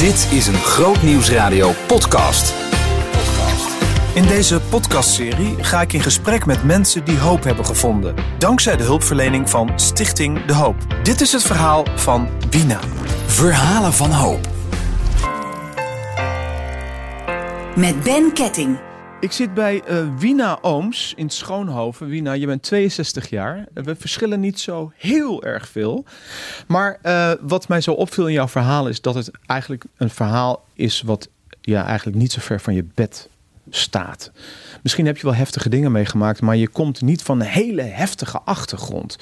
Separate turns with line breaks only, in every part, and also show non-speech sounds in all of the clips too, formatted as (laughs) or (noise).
Dit is een Groot Nieuwsradio podcast.
In deze podcastserie ga ik in gesprek met mensen die hoop hebben gevonden. Dankzij de hulpverlening van Stichting De Hoop. Dit is het verhaal van Wina.
Verhalen van hoop.
Met Ben Ketting.
Ik zit bij eh, Wina Ooms in Schoonhoven. Wina, je bent 62 jaar. We verschillen niet zo heel erg veel. Maar eh, wat mij zo opviel in jouw verhaal is dat het eigenlijk een verhaal is wat ja, eigenlijk niet zo ver van je bed staat. Misschien heb je wel heftige dingen meegemaakt, maar je komt niet van een hele heftige achtergrond.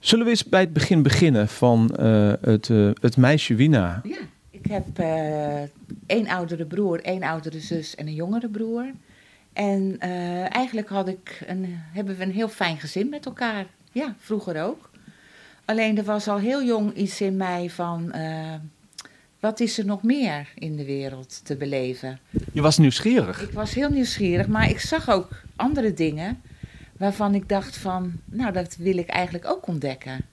Zullen we eens bij het begin beginnen van eh, het, het meisje Wina?
Ja, ik heb één oudere broer, één oudere zus en een jongere broer. En uh, eigenlijk had ik een, hebben we een heel fijn gezin met elkaar. Ja, vroeger ook. Alleen er was al heel jong iets in mij van... Uh, wat is er nog meer in de wereld te beleven?
Je was nieuwsgierig.
Ik was heel nieuwsgierig, maar ik zag ook andere dingen... waarvan ik dacht van, nou, dat wil ik eigenlijk ook ontdekken.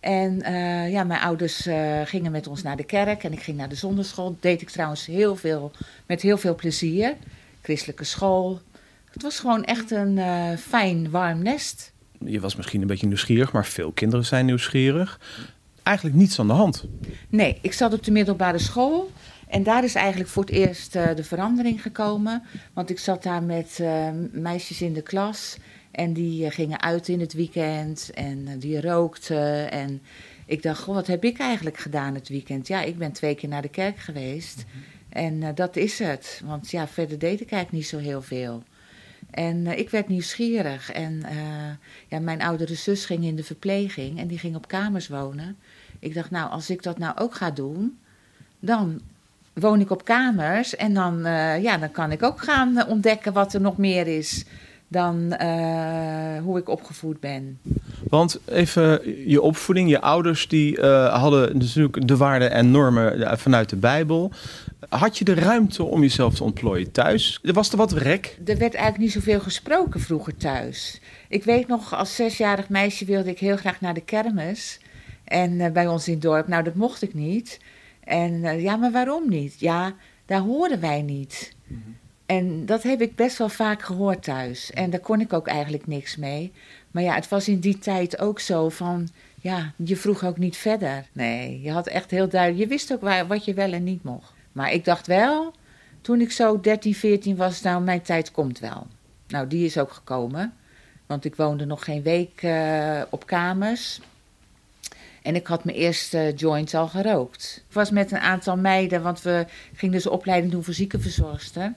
En uh, ja, mijn ouders gingen met ons naar de kerk en ik ging naar de zonderschool. Dat deed ik trouwens heel veel, met heel veel plezier christelijke school. Het was gewoon echt een uh, fijn, warm nest.
Je was misschien een beetje nieuwsgierig, maar veel kinderen zijn nieuwsgierig. Eigenlijk niets aan de hand.
Nee, ik zat op de middelbare school. En daar is eigenlijk voor het eerst uh, de verandering gekomen. Want ik zat daar met uh, meisjes in de klas. En die gingen uit in het weekend. En die rookten. En ik dacht, goh, wat heb ik eigenlijk gedaan het weekend? Ja, ik ben twee keer naar de kerk geweest. Mm -hmm. En uh, dat is het. Want ja, verder deed ik eigenlijk niet zo heel veel. En uh, ik werd nieuwsgierig. En uh, ja, mijn oudere zus ging in de verpleging en die ging op kamers wonen. Ik dacht, nou, als ik dat nou ook ga doen, dan woon ik op kamers. En dan, ja, dan kan ik ook gaan ontdekken wat er nog meer is dan hoe ik opgevoed ben.
Want even je opvoeding, je ouders die uh, hadden natuurlijk de waarden en normen vanuit de Bijbel. Had je de ruimte om jezelf te ontplooien thuis? Was er wat rek?
Er werd eigenlijk niet zoveel gesproken vroeger thuis. Ik weet nog, als zesjarig meisje wilde ik heel graag naar de kermis. En uh, bij ons in het dorp, nou dat mocht ik niet. En uh, ja, maar waarom niet? Ja, daar horen wij niet. Mm -hmm. En dat heb ik best wel vaak gehoord thuis. En daar kon ik ook eigenlijk niks mee. Maar ja, het was in die tijd ook zo van, ja, je vroeg ook niet verder. Nee, je had echt heel duidelijk, je wist ook waar, wat je wel en niet mocht. Maar ik dacht wel, toen ik zo 13, 14 was, nou, mijn tijd komt wel. Nou, die is ook gekomen. Want ik woonde nog geen week uh, op kamers. En ik had mijn eerste joint al gerookt. Ik was met een aantal meiden, want we gingen dus opleiding doen voor ziekenverzorgster.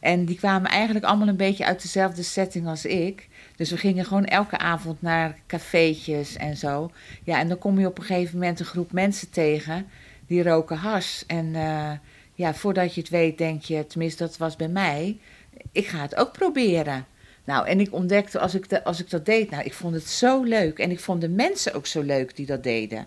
En die kwamen eigenlijk allemaal een beetje uit dezelfde setting als ik. Dus we gingen gewoon elke avond naar cafeetjes en zo. Ja, en dan kom je op een gegeven moment een groep mensen tegen die roken hars. En uh, ja, voordat je het weet denk je, tenminste dat was bij mij, ik ga het ook proberen. Nou, en ik ontdekte als ik, de, als ik dat deed, nou, ik vond het zo leuk. En ik vond de mensen ook zo leuk die dat deden.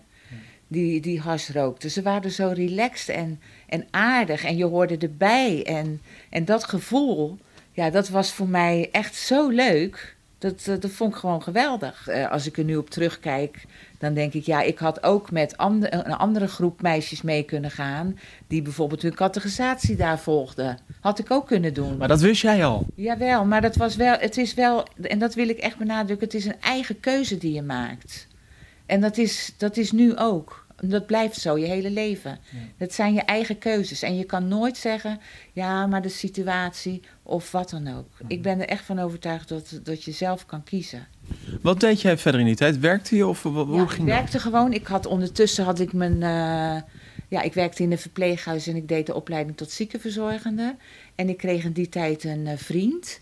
Die, die hars rookten. Ze waren zo relaxed en, en aardig. En je hoorde erbij. En, en dat gevoel, ja, dat was voor mij echt zo leuk. Dat, dat, dat vond ik gewoon geweldig. Uh, als ik er nu op terugkijk, dan denk ik, ja, ik had ook met ander, een andere groep meisjes mee kunnen gaan. Die bijvoorbeeld hun categorisatie daar volgden. Had ik ook kunnen doen.
Maar dat wist jij al?
Jawel, maar dat was wel, het is wel, en dat wil ik echt benadrukken, het is een eigen keuze die je maakt. En dat is, dat is nu ook. Dat blijft zo je hele leven. Ja. Dat zijn je eigen keuzes. En je kan nooit zeggen, ja, maar de situatie of wat dan ook. Mm. Ik ben er echt van overtuigd dat, dat je zelf kan kiezen.
Wat deed jij verder in die tijd? Werkte je of hoe
ja,
ging
ik werkte dat? gewoon. Ik had ondertussen had ik mijn... Uh, ja, ik werkte in een verpleeghuis en ik deed de opleiding tot ziekenverzorgende. En ik kreeg in die tijd een uh, vriend.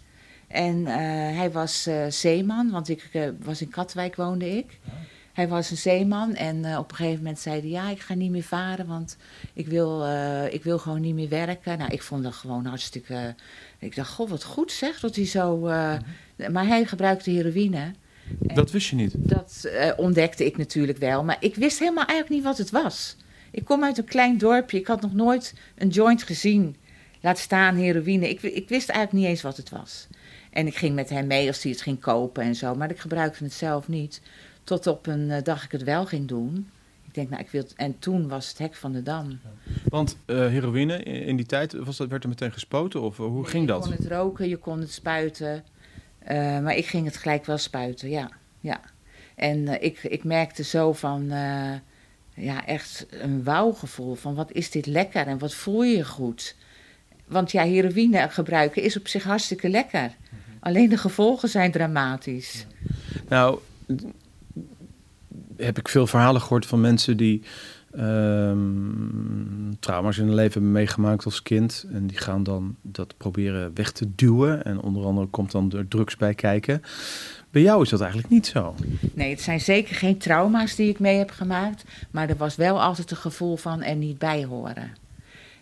En uh, hij was zeeman, want ik was in Katwijk woonde ik. Ja. Hij was een zeeman en uh, op een gegeven moment zei hij... ja, ik ga niet meer varen, want ik wil, uh, ik wil gewoon niet meer werken. Nou, ik vond dat gewoon hartstikke... Ik dacht, goh, wat goed zeg, dat hij zo... Uh, mm-hmm. Maar hij gebruikte heroïne.
Dat wist je niet?
Dat ontdekte ik natuurlijk wel, maar ik wist helemaal eigenlijk niet wat het was. Ik kom uit een klein dorpje, ik had nog nooit een joint gezien. Laat staan heroïne. Ik, ik wist eigenlijk niet eens wat het was. En ik ging met hem mee als hij het ging kopen en zo, maar ik gebruikte het zelf niet. Tot op een uh, dag ik het wel ging doen. Ik denk, nou, ik wil... En toen was het hek van de dam.
Want eh, heroïne in die tijd, was dat, werd er meteen gespoten? Of eh, hoe ging dat?
Je kon het roken, je kon het spuiten. Eh, maar ik ging het gelijk wel spuiten, ja. ja. En eh, ik, ik merkte zo van, eh, ja, echt een wauwgevoel. Van wat is dit lekker en wat voel je goed. Want ja, heroïne gebruiken is op zich hartstikke lekker. Alleen de gevolgen zijn dramatisch.
Nou, heb ik veel verhalen gehoord van mensen die ehm, trauma's in hun leven hebben meegemaakt als kind. En die gaan dan dat proberen weg te duwen. En onder andere komt dan er drugs bij kijken. Bij jou is dat eigenlijk niet zo.
Nee, het zijn zeker geen trauma's die ik mee heb gemaakt. Maar er was wel altijd een gevoel van er niet bij horen.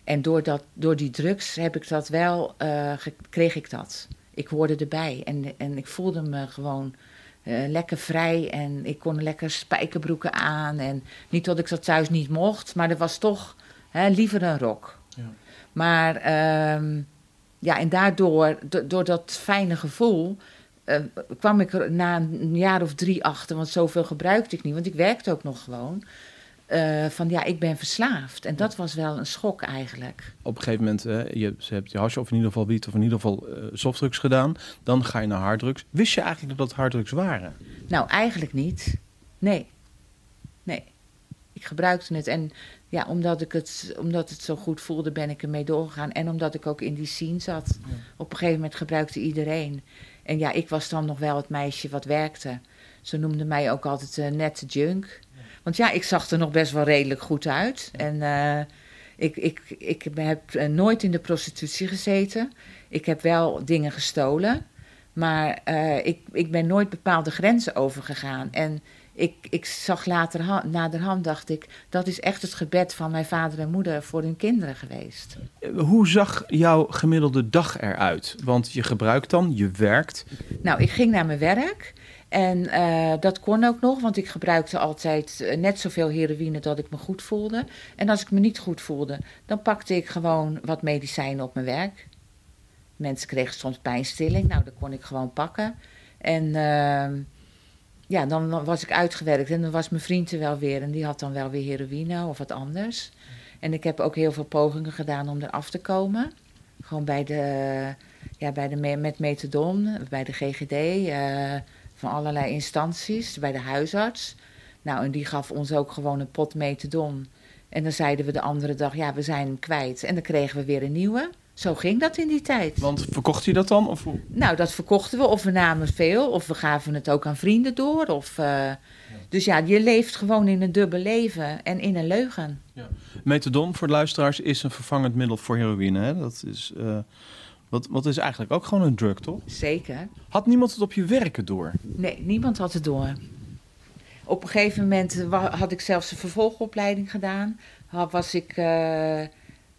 En door, dat, door die drugs heb ik dat wel, eh, kreeg ik dat. Ik hoorde erbij en, en ik voelde me gewoon eh, lekker vrij. En ik kon lekker spijkerbroeken aan. En niet dat ik dat thuis niet mocht, maar er was toch hè, liever een rok.
Ja.
Maar ehm, ja, en daardoor, do- door dat fijne gevoel, eh, kwam ik er na een jaar of drie achter, want zoveel gebruikte ik niet, want ik werkte ook nog gewoon. Eh, van ja, ik ben verslaafd. En dat was wel een schok eigenlijk.
Op een gegeven moment, hè, je ze hebt je hash of in ieder geval wiet of in ieder geval eh, softdrugs gedaan. Dan ga je naar harddrugs. Wist je eigenlijk dat dat harddrugs waren?
Nou, eigenlijk niet. Nee. Nee. Ik gebruikte het. En ja, omdat, ik het, omdat het zo goed voelde, ben ik ermee doorgegaan. En omdat ik ook in die scene zat. Op een gegeven moment gebruikte iedereen. En ja, ik was dan nog wel het meisje wat werkte. Ze noemden mij ook altijd uh, nette junk. Want ja, ik zag er nog best wel redelijk goed uit. En eh, ik, ik, ik heb eh, nooit in de prostitutie gezeten. Ik heb wel dingen gestolen. Maar eh, ik, ik ben nooit bepaalde grenzen overgegaan. En ik, ik zag later, naderhand, dacht ik, dat is echt het gebed van mijn vader en moeder voor hun kinderen geweest.
Hoe zag jouw gemiddelde dag eruit? Want je gebruikt dan, je werkt.
Nou, ik ging naar mijn werk. En uh, dat kon ook nog, want ik gebruikte altijd uh, net zoveel heroïne dat ik me goed voelde. En als ik me niet goed voelde, dan pakte ik gewoon wat medicijnen op mijn werk. Mensen kregen soms pijnstilling, nou, dat kon ik gewoon pakken. En uh, ja, dan was ik uitgewerkt en dan was mijn vriend er wel weer. En die had dan wel weer heroïne of wat anders. En ik heb ook heel veel pogingen gedaan om eraf te komen. Gewoon bij de, ja, bij de, met methadon, bij de GGD, uh, van allerlei instanties, bij de huisarts. Nou, en die gaf ons ook gewoon een pot methadon. En dan zeiden we de andere dag, ja, we zijn hem kwijt. En dan kregen we weer een nieuwe. Zo ging dat in die tijd.
Want verkocht je dat dan? Of?
Nou, dat verkochten we. Of we namen veel. Of we gaven het ook aan vrienden door. Of, uh, ja. Dus ja, je leeft gewoon in een dubbel leven en in een leugen.
Ja. Methadon, voor de luisteraars, is een vervangend middel voor heroïne. Hè? Dat is, uh, wat, wat is eigenlijk ook gewoon een drug, toch?
Zeker.
Had niemand het op je werken door?
Nee, niemand had het door. Op een gegeven moment had ik zelfs een vervolgopleiding gedaan. Was ik... Uh,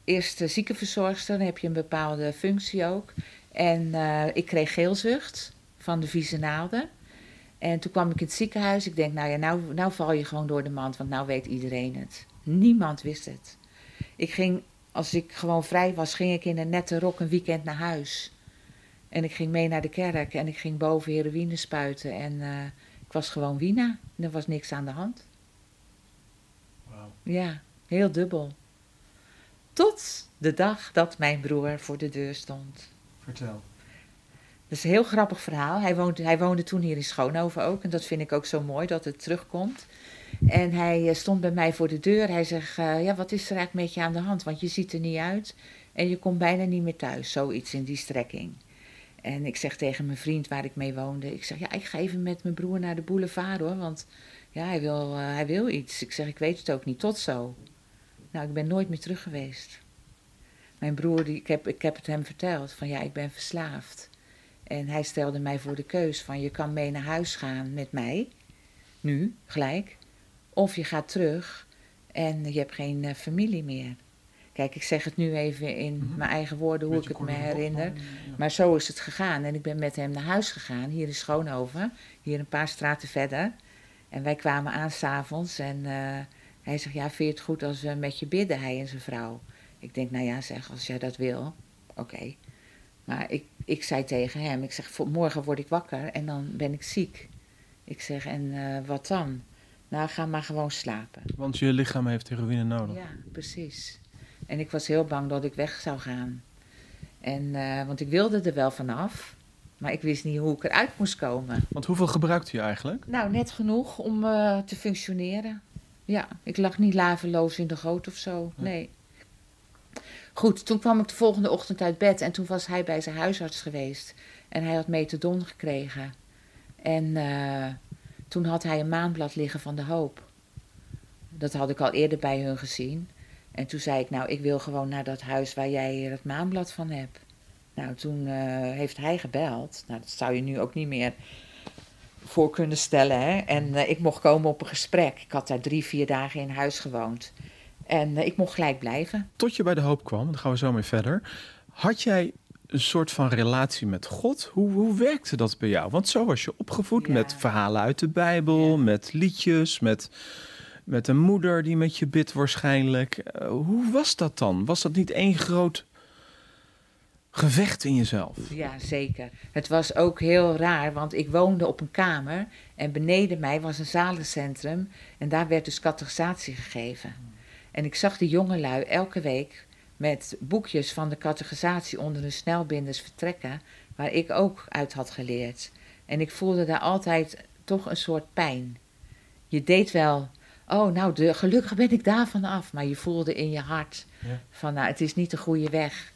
eerst ziekenverzorgster, dan heb je een bepaalde functie ook. En uh, ik kreeg geelzucht van de vieze naalden. En toen kwam ik in het ziekenhuis. Ik denk, nou ja, nou, nou val je gewoon door de mand, want nou weet iedereen het. Niemand wist het. Ik ging, als ik gewoon vrij was, ging ik in een nette rok een weekend naar huis. En ik ging mee naar de kerk en ik ging boven heroïne spuiten. En uh, ik was gewoon Wina. En er was niks aan de hand.
Wow.
Ja, heel dubbel. Tot de dag dat mijn broer voor de deur stond.
Vertel.
Dat is een heel grappig verhaal. Hij woonde, hij woonde toen hier in Schoonhoven ook. En dat vind ik ook zo mooi dat het terugkomt. En hij stond bij mij voor de deur. Hij zegt, uh, ja, wat is er eigenlijk met je aan de hand? Want je ziet er niet uit en je komt bijna niet meer thuis. Zoiets in die strekking. En ik zeg tegen mijn vriend waar ik mee woonde. Ik zeg, ja, ik ga even met mijn broer naar de boulevard hoor. Want ja, hij wil, uh, hij wil iets. Ik zeg, ik weet het ook niet. Tot zo. Nou, ik ben nooit meer terug geweest. Mijn broer, die, ik, heb, ik heb het hem verteld, van ja, ik ben verslaafd. En hij stelde mij voor de keus van je kan mee naar huis gaan met mij, nu, gelijk. Of je gaat terug en je hebt geen uh, familie meer. Kijk, ik zeg het nu even in mm -hmm. mijn eigen woorden hoe Beetje ik het me herinner. Ja. Maar zo is het gegaan. En ik ben met hem naar huis gegaan, hier in Schoonhoven, hier een paar straten verder. En wij kwamen aan s'avonds en... Uh, hij zegt, ja, vind je het goed als we met je bidden, hij en zijn vrouw? Ik denk, nou ja, zeg, als jij dat wil, oké. Okay. Maar ik, ik zei tegen hem, ik zeg, morgen word ik wakker en dan ben ik ziek. Ik zeg, en uh, wat dan? Nou, ga maar gewoon slapen.
Want je lichaam heeft heroïne nodig.
Ja, precies. En ik was heel bang dat ik weg zou gaan. En, eh, want ik wilde er wel vanaf, maar ik wist niet hoe ik eruit moest komen.
Want hoeveel gebruikte je eigenlijk?
Nou, net genoeg om eh, te functioneren. Ja, ik lag niet laveloos in de goot of zo. Nee. Goed, toen kwam ik de volgende ochtend uit bed en toen was hij bij zijn huisarts geweest. En hij had metadon gekregen. En eh, toen had hij een maanblad liggen van de hoop. Dat had ik al eerder bij hun gezien. En toen zei ik, nou, ik wil gewoon naar dat huis waar jij het maanblad van hebt. Nou, toen eh, heeft hij gebeld. Nou, dat zou je nu ook niet meer voor kunnen stellen. Hè? En eh, ik mocht komen op een gesprek. Ik had daar drie, vier dagen in huis gewoond. En eh, ik mocht gelijk blijven.
Tot je bij de hoop kwam, daar gaan we zo mee verder. Had jij een soort van relatie met God? Hoe, hoe werkte dat bij jou? Want zo was je opgevoed
Ja.
met verhalen uit de Bijbel,
Ja.
met liedjes, met, met een moeder die met je bidt waarschijnlijk. Eh, hoe was dat dan? Was dat niet één groot gevecht in jezelf?
Ja, zeker. Het was ook heel raar, want ik woonde op een kamer. En beneden mij was een zalencentrum. En daar werd dus catechisatie gegeven. En ik zag die jongelui elke week met boekjes van de catechisatie onder hun snelbinders vertrekken. Waar ik ook uit had geleerd. En ik voelde daar altijd toch een soort pijn. Je deed wel, oh nou, de, gelukkig ben ik daarvan af. Maar je voelde in je hart
Ja.
van, nou, het is niet de goede weg.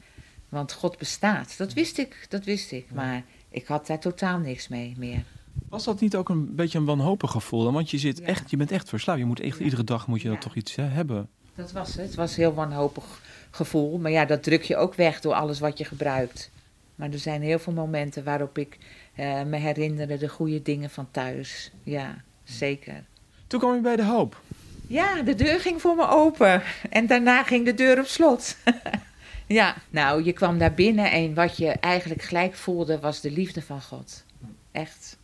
Want God bestaat. Dat wist ik, dat wist ik. Maar ik had daar totaal niks mee meer.
Was dat niet ook een beetje een wanhopig gevoel? dan? Want je, zit
Ja.
echt, je bent echt verslaafd. Je moet echt iedere dag moet je dat toch iets hè, hebben.
Dat was het. Het was heel wanhopig gevoel. Maar ja, dat druk je ook weg door alles wat je gebruikt. Maar er zijn heel veel momenten waarop ik eh, me herinnerde de goede dingen van thuis. Ja, zeker.
Toen kwam je bij de hoop.
Ja, de deur ging voor me open. En daarna ging de deur op slot. (laughs) ja, nou, je kwam daar binnen en wat je eigenlijk gelijk voelde was de liefde van God. Echt.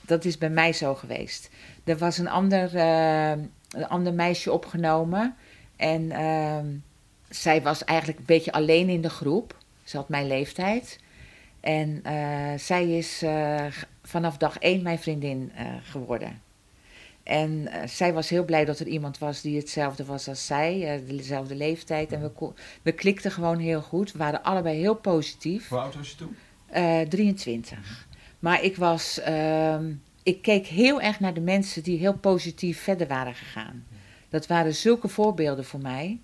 Dat is bij mij zo geweest. Er was een ander, eh, een ander meisje opgenomen. En ehm, zij was eigenlijk een beetje alleen in de groep. Ze had mijn leeftijd. En eh, zij is eh, vanaf dag één mijn vriendin eh, geworden. En zij was heel blij dat er iemand was die hetzelfde was als zij, dezelfde leeftijd. En we, we klikten gewoon heel goed. We waren allebei heel positief.
Hoe oud was je toen?
Eh, 23. Maar ik was. ehm, ik keek heel erg naar de mensen die heel positief verder waren gegaan. Dat waren zulke voorbeelden voor mij.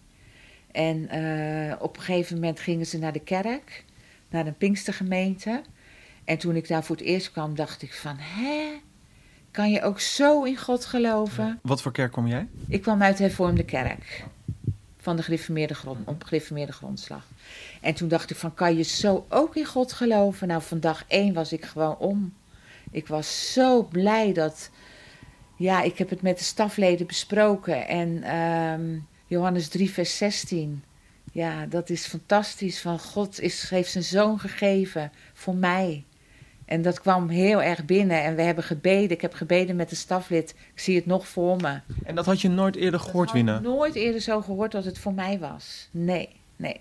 En eh, op een gegeven moment gingen ze naar de kerk, naar een Pinkstergemeente. En toen ik daar voor het eerst kwam, dacht ik van, hè? Kan je ook zo in God geloven?
Wat voor kerk kwam jij?
Ik kwam uit de hervormde kerk. Van de gereformeerde grond, op gereformeerde grondslag. En toen dacht ik van, kan je zo ook in God geloven? Nou, van dag één was ik gewoon om. Ik was zo blij dat... Ja, ik heb het met de stafleden besproken. En ehm, Johannes 3, vers 16. Ja, dat is fantastisch. Van God is, heeft zijn zoon gegeven voor mij. En dat kwam heel erg binnen. En we hebben gebeden. Ik heb gebeden met de staflid. Ik zie het nog voor me.
En dat had je nooit eerder gehoord,
Ik had nooit eerder zo gehoord dat het voor mij was. Nee, nee.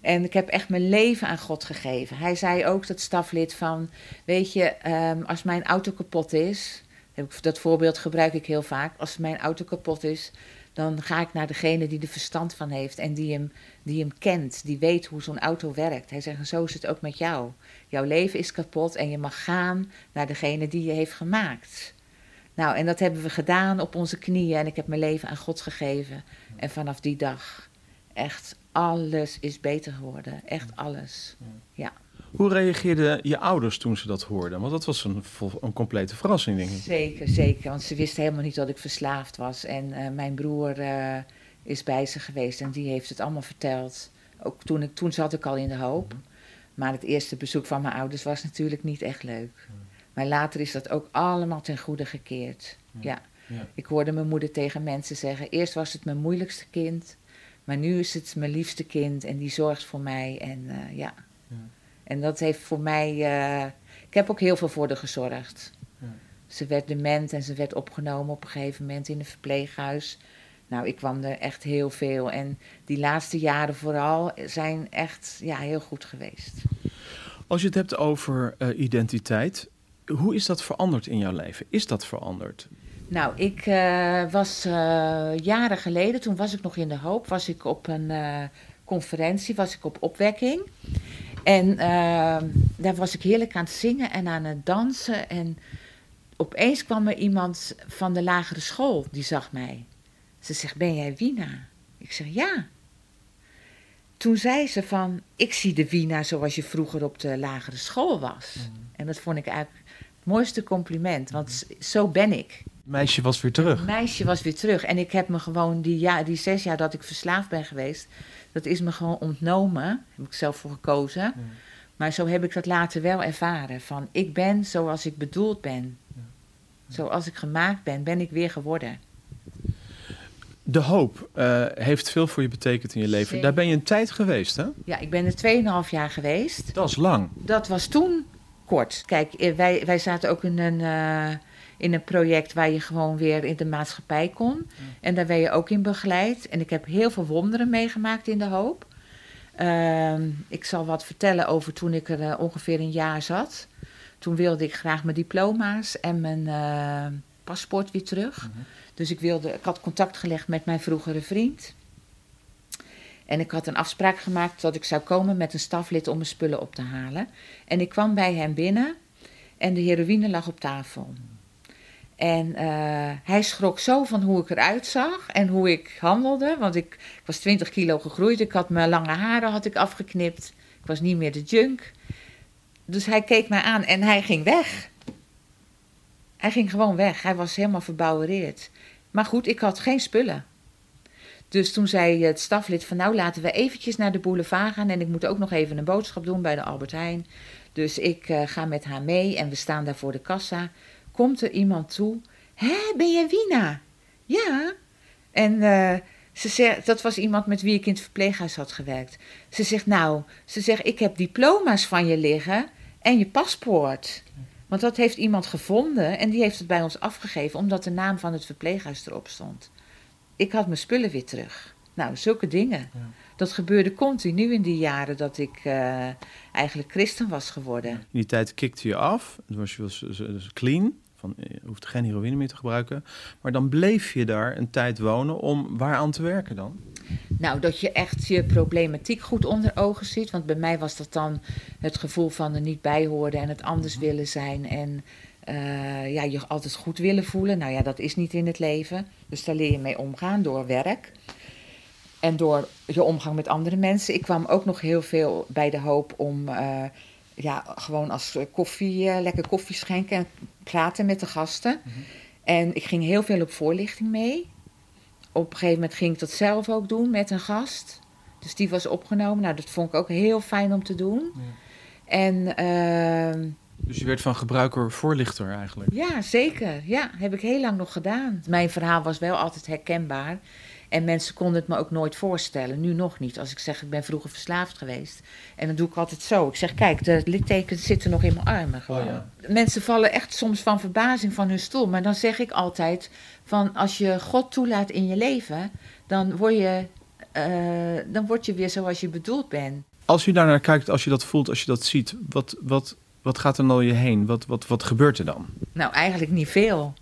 En ik heb echt mijn leven aan God gegeven. Hij zei ook, dat staflid, van... Weet je, ehm, als mijn auto kapot is... heb ik- Dat voorbeeld gebruik ik heel vaak. Als mijn auto kapot is, dan ga ik naar degene die er verstand van heeft... en die hem, die hem kent, die weet hoe zo'n auto werkt. Hij zegt, en zo is het ook met jou. Jouw leven is kapot en je mag gaan naar degene die je heeft gemaakt. Nou, en dat hebben we gedaan op onze knieën. En ik heb mijn leven aan God gegeven. En vanaf die dag, echt alles is beter geworden. Echt alles.
Hoe reageerden je ouders toen ze dat hoorden? Want dat was een, een complete verrassing, denk ik.
Zeker, zeker. Want ze wisten helemaal niet dat ik verslaafd was. En eh, mijn broer eh, is bij ze geweest en die heeft het allemaal verteld. Ook toen, ik, toen zat ik al in de hoop. Maar het eerste bezoek van mijn ouders was natuurlijk niet echt leuk. Maar later is dat ook allemaal ten goede gekeerd. Ja.
Ja.
Ik hoorde mijn moeder tegen mensen zeggen: Eerst was het mijn moeilijkste kind, maar nu is het mijn liefste kind en die zorgt voor mij. En eh, ja.
Ja.
En dat heeft voor mij. eh, ik heb ook heel veel voor haar gezorgd.
Ja.
Ze werd dement en ze werd opgenomen op een gegeven moment in een verpleeghuis. Nou, ik kwam er echt heel veel. En die laatste jaren vooral zijn echt ja, heel goed geweest.
Als je het hebt over eh, identiteit, hoe is dat veranderd in jouw leven? Is dat veranderd?
Nou, ik eh, was jaren geleden, toen was ik nog in de hoop, was ik op een conferentie, was ik op opwekking. En ehm, daar was ik heerlijk aan het zingen en aan het dansen. En opeens kwam er iemand van de lagere school, die zag mij. Ze zegt, ben jij Wina? Ik zeg, ja. Toen zei ze van, ik zie de Wina zoals je vroeger op de lagere school was. En dat vond ik eigenlijk het mooiste compliment, want s- zo ben ik.
Meisje was weer terug.
Meisje was weer terug. En ik heb me gewoon, die, ja, die zes jaar dat ik verslaafd ben geweest, dat is me gewoon ontnomen. Daar heb ik zelf voor gekozen. Maar zo heb ik dat later wel ervaren. Van ik ben zoals ik bedoeld ben. Zoals ik gemaakt ben, ben ik weer geworden.
De hoop eh, heeft veel voor je betekend in je leven.
Zeker.
Daar ben je een tijd geweest, hè?
Ja, ik ben er 2,5 jaar geweest.
Dat is lang.
Dat was toen kort. Kijk, eh, wij, wij zaten ook in een, eh, in een project waar je gewoon weer in de maatschappij kon. En daar werd je ook in begeleid. En ik heb heel veel wonderen meegemaakt in de hoop. Ehm, ik zal wat vertellen over toen ik er eh, ongeveer een jaar zat. Toen wilde ik graag mijn diploma's en mijn eh, paspoort weer terug. Dus ik, wilde, ik had contact gelegd met mijn vroegere vriend. En ik had een afspraak gemaakt dat ik zou komen met een staflid om mijn spullen op te halen. En ik kwam bij hem binnen en de heroïne lag op tafel. En eh, hij schrok zo van hoe ik eruit zag en hoe ik handelde. Want ik, ik was 20 kilo gegroeid. Ik had mijn lange haren had ik afgeknipt. Ik was niet meer de junk. Dus hij keek mij aan en hij ging weg. Hij ging gewoon weg. Hij was helemaal verbouwereerd. Maar goed, ik had geen spullen. Dus toen zei het staflid van nou laten we eventjes naar de boulevard gaan. En ik moet ook nog even een boodschap doen bij de Albert Heijn. Dus ik eh, ga met haar mee en we staan daar voor de kassa. Komt er iemand toe. Hé, ben jij Wina? Ja. En eh, ze zegt, dat was iemand met wie ik in het verpleeghuis had gewerkt. Ze zegt nou, ze zegt ik heb diploma's van je liggen en je paspoort. Want dat heeft iemand gevonden en die heeft het bij ons afgegeven omdat de naam van het verpleeghuis erop stond. Ik had mijn spullen weer terug. Nou, zulke dingen. Dat gebeurde continu in die jaren dat ik eh, eigenlijk christen was geworden.
In die tijd kikte je af. Toen was je was, was clean. Van, je hoeft geen heroïne meer te gebruiken. Maar dan bleef je daar een tijd wonen om waaraan te werken dan?
Nou, dat je echt je problematiek goed onder ogen ziet. Want bij mij was dat dan het gevoel van er niet bij horen en het anders willen zijn. En eh, ja, je altijd goed willen voelen. Nou ja, dat is niet in het leven. Dus daar leer je mee omgaan door werk. En door je omgang met andere mensen. Ik kwam ook nog heel veel bij de hoop om eh, ja, gewoon als eh, koffie, eh, lekker koffie schenken en praten met de gasten. En ik ging heel veel op voorlichting mee. Op een gegeven moment ging ik dat zelf ook doen met een gast. Dus die was opgenomen. Nou, dat vond ik ook heel fijn om te doen. En ehm,
Dus je werd van gebruiker voorlichter eigenlijk.
ja, zeker. Ja, heb ik heel lang nog gedaan. Mijn verhaal was wel altijd herkenbaar. En mensen konden het me ook nooit voorstellen. Nu nog niet. Als ik zeg, ik ben vroeger verslaafd geweest. En dan doe ik altijd zo. Ik zeg, kijk, de littekens zitten nog in mijn armen. Gewoon.
Oh ja.
Mensen vallen echt soms van verbazing van hun stoel. Maar dan zeg ik altijd, van als je God toelaat in je leven... dan word je, eh, dan word je weer zoals je bedoeld bent.
Als je daarnaar kijkt, als je dat voelt, als je dat ziet, wat, wat, wat gaat er dan je heen? Wat, wat, wat gebeurt er dan?
Nou, eigenlijk niet veel.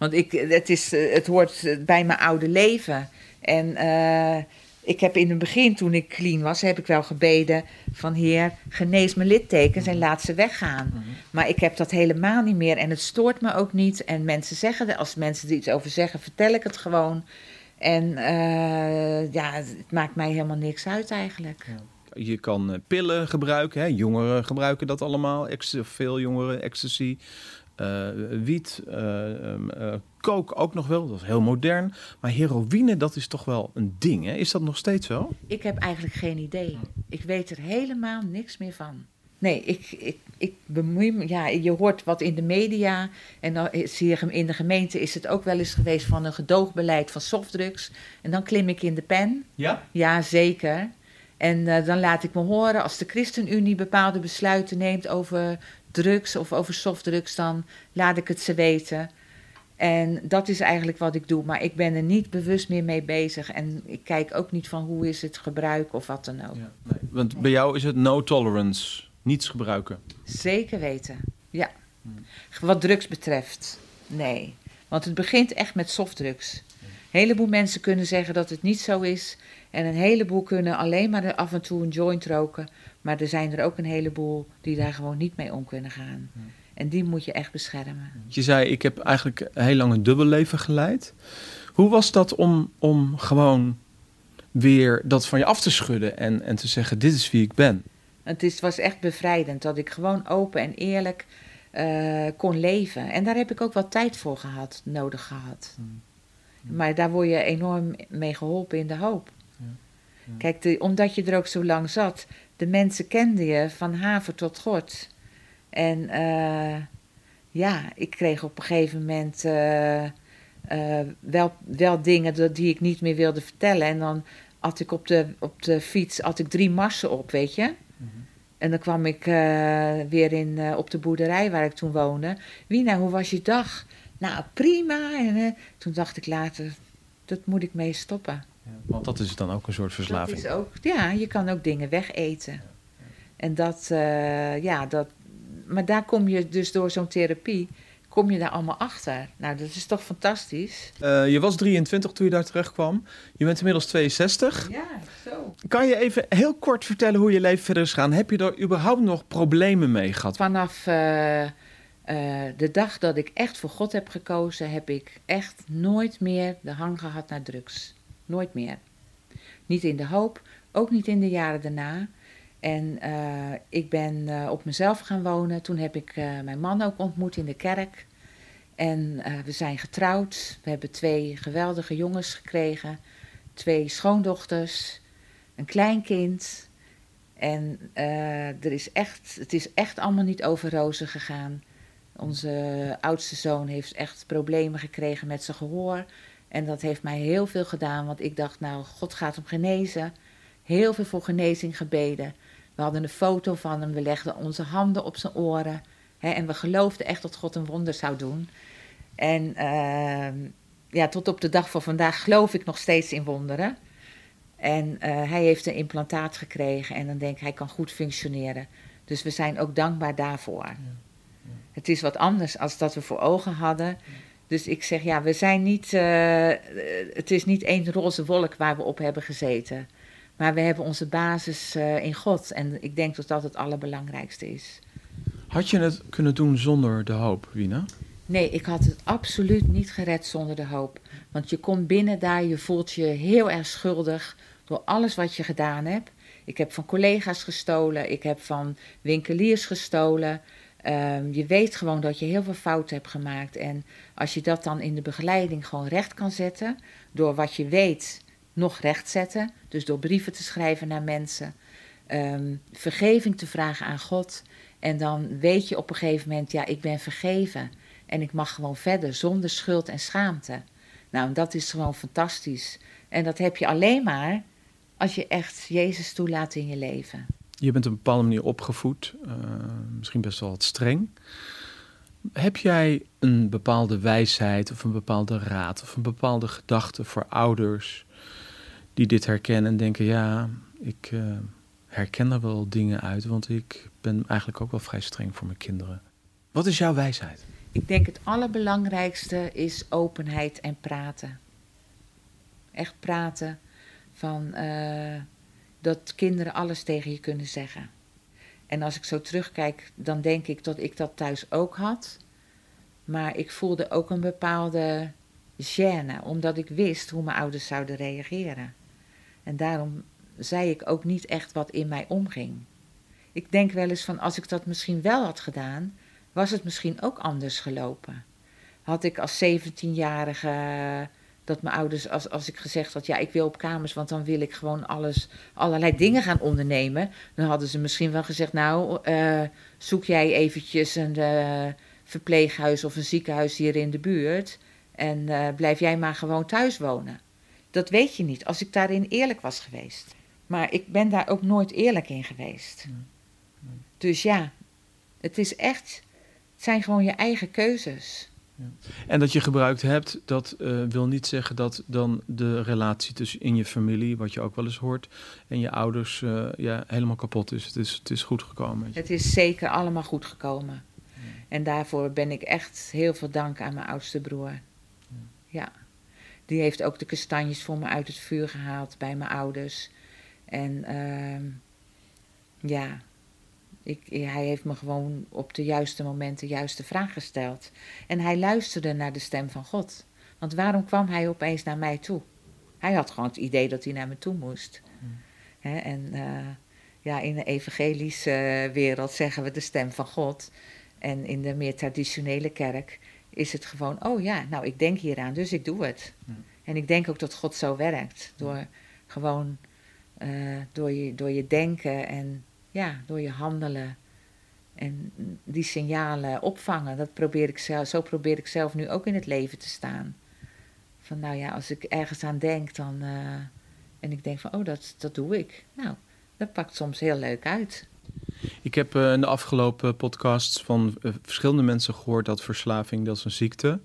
Want ik, het, is, eh, het hoort eh, bij mijn oude leven. En eh, ik heb in het begin, toen ik clean was, heb ik wel gebeden van Heer, genees mijn littekens en laat ze weggaan. Maar ik heb dat helemaal niet meer en het stoort me ook niet. En mensen zeggen, er- als mensen er iets over zeggen, vertel ik het gewoon. En eh, ja, het maakt mij helemaal niks uit eigenlijk.
Je kan eh, pillen gebruiken. Hè? Jongeren gebruiken dat allemaal. Veel jongeren, ecstasy, wiet, eh ehm, eh, coke ook nog wel. Dat is heel modern. Maar heroïne, dat is toch wel een ding. Hè? Is dat nog steeds zo?
Ik heb eigenlijk geen idee. Ik weet er helemaal niks meer van. Nee, ik, ik, ik bemoei me. Ja, je hoort wat in de media. En dan is hier in de gemeente is het ook wel eens geweest van een gedoogbeleid van softdrugs. En dan klim ik in de pen.
Ja.
Ja, zeker. En eh, dan laat ik me horen als de ChristenUnie bepaalde besluiten neemt over drugs of over softdrugs, dan laat ik het ze weten. En dat is eigenlijk wat ik doe. Maar ik ben er niet bewust meer mee bezig. En ik kijk ook niet van hoe is het gebruik of wat dan ook.
Ja, nee. Want bij jou is het no tolerance. Niets gebruiken.
Zeker weten. Ja. Wat drugs betreft, nee. Want het begint echt met softdrugs. Een heleboel mensen kunnen zeggen dat het niet zo is. En een heleboel kunnen alleen maar af en toe een joint roken. Maar er zijn er ook een heleboel die daar gewoon niet mee om kunnen gaan. En die moet je echt beschermen.
Je zei, ik heb eigenlijk heel lang een dubbel leven geleid. Hoe was dat om, om gewoon weer dat van je af te schudden en, en te zeggen, dit is wie ik ben?
Het is, was echt bevrijdend dat ik gewoon open en eerlijk eh, kon leven. En daar heb ik ook wat tijd voor gehad, nodig gehad. Maar daar word je enorm mee geholpen in de hoop. Kijk, de, omdat je er ook zo lang zat, de mensen kenden je van haven tot gort. En eh, ja, ik kreeg op een gegeven moment eh, eh, wel, wel dingen die ik niet meer wilde vertellen. En dan had ik op de, op de fiets had ik drie marsen op, weet je. En dan kwam ik weer in, op de boerderij waar ik toen woonde. Wina, hoe was je dag? Nou, prima. En toen dacht ik later, dat moet ik mee stoppen.
Want dat is dan ook een soort verslaving.
Dat is ook, ja, je kan ook dingen wegeten. En dat, ja, dat, maar daar kom je dus door zo'n therapie, kom je daar allemaal achter. Nou, dat is toch fantastisch.
Uh, je was 23 toen je daar terecht kwam. Je bent inmiddels 62.
Ja, zo.
Kan je even heel kort vertellen hoe je leven verder is gaan? Heb je er überhaupt nog problemen mee gehad?
Vanaf uh, de dag dat ik echt voor God heb gekozen, heb ik echt nooit meer de hang gehad naar drugs. Nooit meer. Niet in de hoop, ook niet in de jaren daarna. En uh, ik ben uh, op mezelf gaan wonen. Toen heb ik uh, mijn man ook ontmoet in de kerk. En we zijn getrouwd. We hebben twee geweldige jongens gekregen. Twee schoondochters. Een kleinkind. En er is echt, het is echt allemaal niet over rozen gegaan. Onze oudste zoon heeft echt problemen gekregen met zijn gehoor. En dat heeft mij heel veel gedaan. Want ik dacht, nou, God gaat hem genezen. Heel veel voor genezing gebeden. We hadden een foto van hem, we legden onze handen op zijn oren. Hè, en we geloofden echt dat God een wonder zou doen. En uh, ja, tot op de dag van vandaag geloof ik nog steeds in wonderen. En uh, hij heeft een implantaat gekregen en dan denk ik, hij kan goed functioneren. Dus we zijn ook dankbaar daarvoor. Ja. Ja. Het is wat anders als dat we voor ogen hadden. Ja. Dus ik zeg, ja, we zijn niet, uh, het is niet één roze wolk waar we op hebben gezeten. Maar we hebben onze basis uh, in God. En ik denk dat dat het allerbelangrijkste is.
Had je het kunnen doen zonder de hoop, Wina?
Nee, ik had het absoluut niet gered zonder de hoop. Want je komt binnen daar, je voelt je heel erg schuldig door alles wat je gedaan hebt. Ik heb van collega's gestolen, ik heb van winkeliers gestolen. Um, je weet gewoon dat je heel veel fouten hebt gemaakt. En als je dat dan in de begeleiding gewoon recht kan zetten, door wat je weet nog rechtzetten. Dus door brieven te schrijven naar mensen, um, vergeving te vragen aan God. En dan weet je op een gegeven moment, ja, ik ben vergeven. En ik mag gewoon verder zonder schuld en schaamte. Nou, dat is gewoon fantastisch. En dat heb je alleen maar als je echt Jezus toelaat in je leven.
Je bent op een bepaalde manier opgevoed, uh, misschien best wel wat streng. Heb jij een bepaalde wijsheid of een bepaalde raad of een bepaalde gedachte voor ouders die dit herkennen en denken: ja, ik uh, herken er wel dingen uit, want ik ben eigenlijk ook wel vrij streng voor mijn kinderen. Wat is jouw wijsheid?
Ik denk het allerbelangrijkste is openheid en praten. Echt praten van uh, dat kinderen alles tegen je kunnen zeggen. En als ik zo terugkijk, dan denk ik dat ik dat thuis ook had. Maar ik voelde ook een bepaalde gêne, omdat ik wist hoe mijn ouders zouden reageren. En daarom zei ik ook niet echt wat in mij omging. Ik denk wel eens van als ik dat misschien wel had gedaan, was het misschien ook anders gelopen. Had ik als 17-jarige dat mijn ouders, als, als ik gezegd had, ja, ik wil op kamers, want dan wil ik gewoon alles, allerlei dingen gaan ondernemen. Dan hadden ze misschien wel gezegd, nou, uh, zoek jij eventjes een uh, verpleeghuis of een ziekenhuis hier in de buurt en uh, blijf jij maar gewoon thuis wonen. Dat weet je niet, als ik daarin eerlijk was geweest. Maar ik ben daar ook nooit eerlijk in geweest. Nee. Nee. Dus ja, het is echt, het zijn gewoon je eigen keuzes.
En dat je gebruikt hebt, dat uh, wil niet zeggen dat dan de relatie tussen in je familie, wat je ook wel eens hoort, en je ouders uh, ja, helemaal kapot is. Het is, het is goed gekomen.
Het is zeker allemaal goed gekomen. Ja. En daarvoor ben ik echt heel veel dank aan mijn oudste broer. Ja. Die heeft ook de kastanjes voor me uit het vuur gehaald bij mijn ouders. En ehm, ja, ik, hij heeft me gewoon op de juiste moment de juiste vraag gesteld. En hij luisterde naar de stem van God. Want waarom kwam hij opeens naar mij toe? Hij had gewoon het idee dat hij naar me toe moest. Hè, en eh, ja, in de evangelische wereld zeggen we de stem van God. En in de meer traditionele kerk is het gewoon, oh ja, nou ik denk hieraan, dus ik doe het. En ik denk ook dat God zo werkt. Door gewoon, eh, door, je, door je denken en ja, door je handelen. En die signalen opvangen. Dat probeer ik zelf, zo probeer ik zelf nu ook in het leven te staan. Van nou ja, als ik ergens aan denk, dan. eh, en ik denk van, oh, dat, dat doe ik. Nou, dat pakt soms heel leuk uit.
Ik heb eh, in de afgelopen podcasts van eh, verschillende mensen gehoord dat verslaving dat is een ziekte.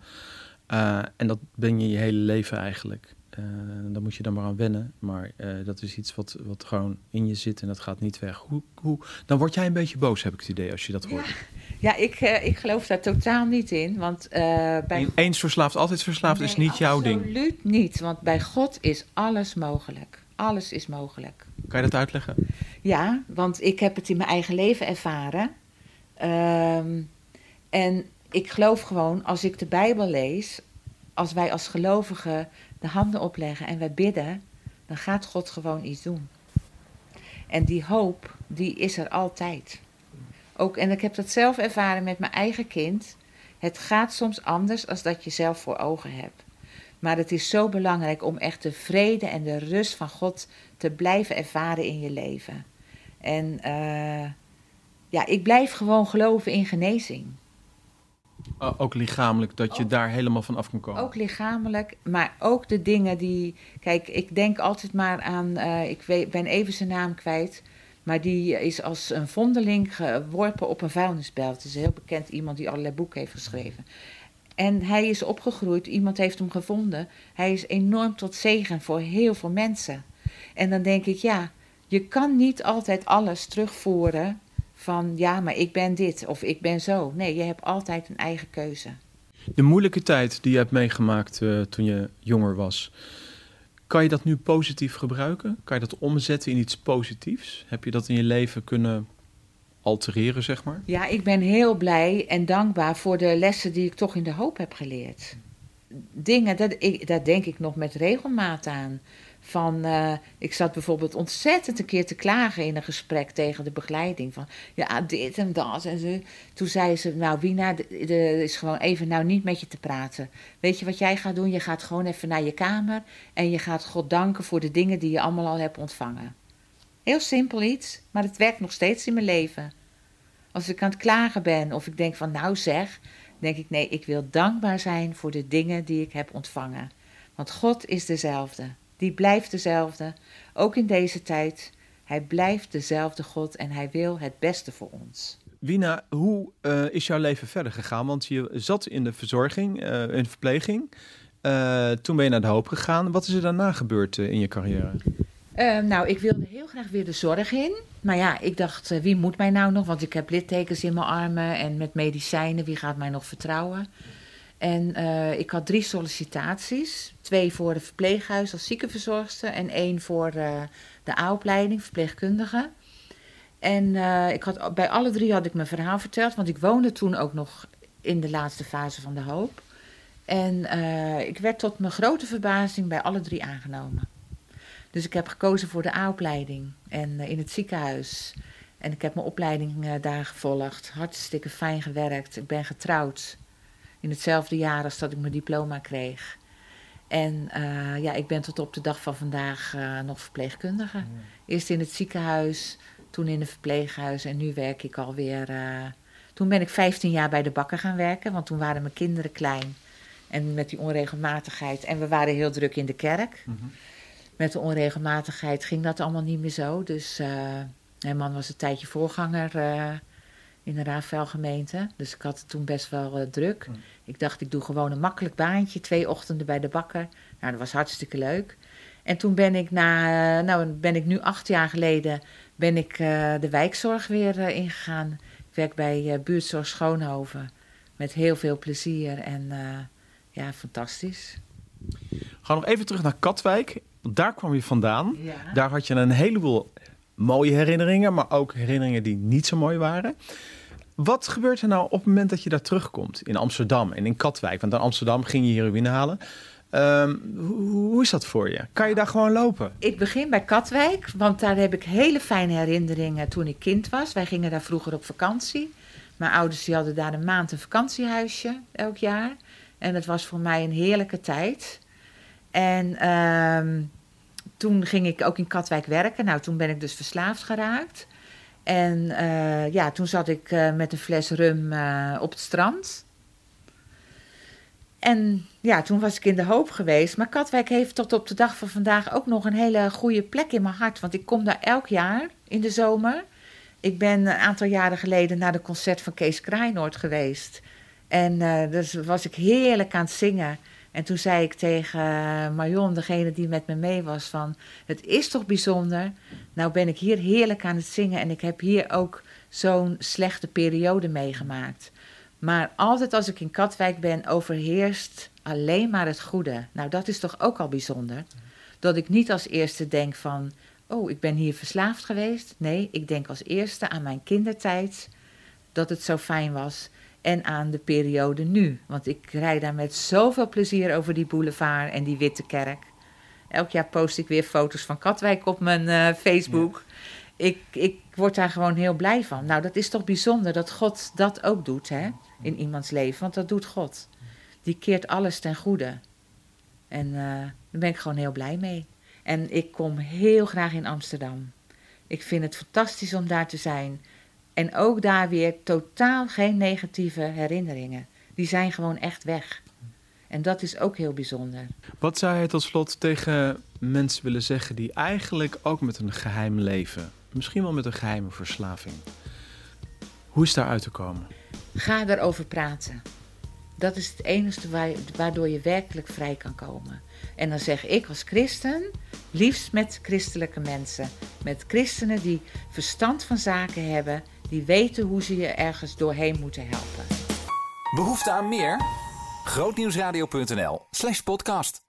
Uh, en dat ben je je hele leven eigenlijk. Uh, dan moet je dan maar aan wennen. Maar uh, dat is iets wat, wat gewoon in je zit en dat gaat niet weg. Hoe, hoe, dan word jij een beetje boos, heb ik het idee, als je dat hoort.
Ja, ja ik, uh, ik geloof daar totaal niet in. Want bij...
Eens verslaafd, altijd verslaafd nee, is niet jouw ding.
Absoluut niet, want bij God is alles mogelijk. Alles is mogelijk.
Kan je dat uitleggen?
Ja, want ik heb het in mijn eigen leven ervaren. Um, en ik geloof gewoon, als ik de Bijbel lees, als wij als gelovigen de handen opleggen en wij bidden, dan gaat God gewoon iets doen. En die hoop, die is er altijd. Ook, en ik heb dat zelf ervaren met mijn eigen kind. Het gaat soms anders als dat je zelf voor ogen hebt. Maar het is zo belangrijk om echt de vrede en de rust van God te blijven ervaren in je leven. En uh, ja, ik blijf gewoon geloven in genezing.
Uh, ook lichamelijk, dat je ook, daar helemaal van af kan komen.
Ook lichamelijk, maar ook de dingen die. Kijk, ik denk altijd maar aan. Uh, ik weet, ben even zijn naam kwijt. Maar die is als een vondeling geworpen op een vuilnisbelt. Het is een heel bekend iemand die allerlei boeken heeft geschreven. En hij is opgegroeid, iemand heeft hem gevonden. Hij is enorm tot zegen voor heel veel mensen. En dan denk ik, ja, je kan niet altijd alles terugvoeren van ja, maar ik ben dit of ik ben zo. Nee, je hebt altijd een eigen keuze.
De moeilijke tijd die je hebt meegemaakt uh, toen je jonger was, kan je dat nu positief gebruiken? Kan je dat omzetten in iets positiefs? Heb je dat in je leven kunnen altereren, zeg maar?
Ja, ik ben heel blij en dankbaar voor de lessen die ik toch in de hoop heb geleerd. Dingen, dat, ik, daar denk ik nog met regelmaat aan. Van, uh, ik zat bijvoorbeeld ontzettend een keer te klagen in een gesprek tegen de begeleiding. Van, ja, dit en dat. En zo. Toen zei ze, nou Wina, er is gewoon even nou niet met je te praten. Weet je wat jij gaat doen? Je gaat gewoon even naar je kamer. En je gaat God danken voor de dingen die je allemaal al hebt ontvangen. Heel simpel iets, maar het werkt nog steeds in mijn leven. Als ik aan het klagen ben of ik denk van, nou zeg, denk ik, nee, ik wil dankbaar zijn voor de dingen die ik heb ontvangen. Want God is dezelfde. Die blijft dezelfde, ook in deze tijd. Hij blijft dezelfde God en hij wil het beste voor ons.
Wina, hoe uh, is jouw leven verder gegaan? Want je zat in de verzorging, uh, in de verpleging. Uh, toen ben je naar de hoop gegaan. Wat is er daarna gebeurd in je carrière?
nou, ik wilde heel graag weer de zorg in. Maar ja, ik dacht, wie moet mij nou nog? Want ik heb littekens in mijn armen en met medicijnen. Wie gaat mij nog vertrouwen? En uh, ik had drie sollicitaties. Twee voor het verpleeghuis als ziekenverzorgster en één voor uh, de A-opleiding, verpleegkundige. En uh, ik had, bij alle drie had ik mijn verhaal verteld, want ik woonde toen ook nog in de laatste fase van de hoop. En ik werd tot mijn grote verbazing bij alle drie aangenomen. Dus ik heb gekozen voor de A-opleiding en in het ziekenhuis. En ik heb mijn opleiding daar gevolgd. Hartstikke fijn gewerkt. Ik ben getrouwd in hetzelfde jaar als dat ik mijn diploma kreeg. En uh, ja, ik ben tot op de dag van vandaag uh, nog verpleegkundige. Eerst in het ziekenhuis, toen in het verpleeghuis en nu werk ik alweer. Uh, toen ben ik 15 jaar bij de bakker gaan werken, want toen waren mijn kinderen klein. En met die onregelmatigheid. En we waren heel druk in de kerk. Mm -hmm. Met de onregelmatigheid ging dat allemaal niet meer zo. Dus mijn man was een tijdje voorganger in de Raafvelgemeente. Dus ik had het toen best wel uh, druk. Mm. Ik dacht, ik doe gewoon een makkelijk baantje. Twee ochtenden bij de bakker. Nou, dat was hartstikke leuk. En toen ben ik na, uh, nou ben ik nu acht jaar geleden, ben ik uh, de wijkzorg weer ingegaan. Ik werk bij buurtzorg Schoonhoven. Met heel veel plezier en ja, fantastisch.
Ga nog even terug naar Katwijk. Daar kwam je vandaan.
Ja.
Daar had je een heleboel mooie herinneringen, maar ook herinneringen die niet zo mooi waren. Wat gebeurt er nou op het moment dat je daar terugkomt in Amsterdam en in Katwijk? Want in Amsterdam ging je heroïne halen. Hoe, hoe is dat voor je? Kan je daar gewoon lopen?
Ik begin bij Katwijk, want daar heb ik hele fijne herinneringen toen ik kind was. Wij gingen daar vroeger op vakantie. Mijn ouders die hadden daar een maand een vakantiehuisje elk jaar. En dat was voor mij een heerlijke tijd. En ehm, toen ging ik ook in Katwijk werken. Nou, toen ben ik dus verslaafd geraakt. En eh, ja, toen zat ik eh, met een fles rum eh, op het strand. En ja, toen was ik in de hoop geweest. Maar Katwijk heeft tot op de dag van vandaag ook nog een hele goede plek in mijn hart. Want ik kom daar elk jaar in de zomer. Ik ben een aantal jaren geleden naar de concert van Kees Kraaienoord geweest. En dus was ik heerlijk aan het zingen. En toen zei ik tegen eh, Marion, degene die met me mee was, van... Het is toch bijzonder? Nou ben ik hier heerlijk aan het zingen en ik heb hier ook zo'n slechte periode meegemaakt. Maar altijd als ik in Katwijk ben, overheerst alleen maar het goede. Nou, dat is toch ook al bijzonder? Dat ik niet als eerste denk van... Oh, ik ben hier verslaafd geweest. Nee, ik denk als eerste aan mijn kindertijd. Dat het zo fijn was. En aan de periode nu. Want ik rijd daar met zoveel plezier over die boulevard en die witte kerk. Elk jaar post ik weer foto's van Katwijk op mijn eh, Facebook. Ik, ik word daar gewoon heel blij van. Nou, dat is toch bijzonder dat God dat ook doet hè, in iemands leven. Want dat doet God. Die keert alles ten goede. En eh, daar ben ik gewoon heel blij mee. En ik kom heel graag in Amsterdam. Ik vind het fantastisch om daar te zijn. En ook daar weer totaal geen negatieve herinneringen. Die zijn gewoon echt weg. En dat is ook heel bijzonder.
Wat zou je tot slot tegen mensen willen zeggen die eigenlijk ook met een geheim leven, misschien wel met een geheime verslaving, hoe is daar uit te komen?
Ga erover praten. Dat is het enige waar- waardoor je werkelijk vrij kan komen. En dan zeg ik als christen, liefst met christelijke mensen. Met christenen die verstand van zaken hebben, die weten hoe ze je ergens doorheen moeten helpen.
Behoefte aan meer? Grootnieuwsradio.nl slash podcast.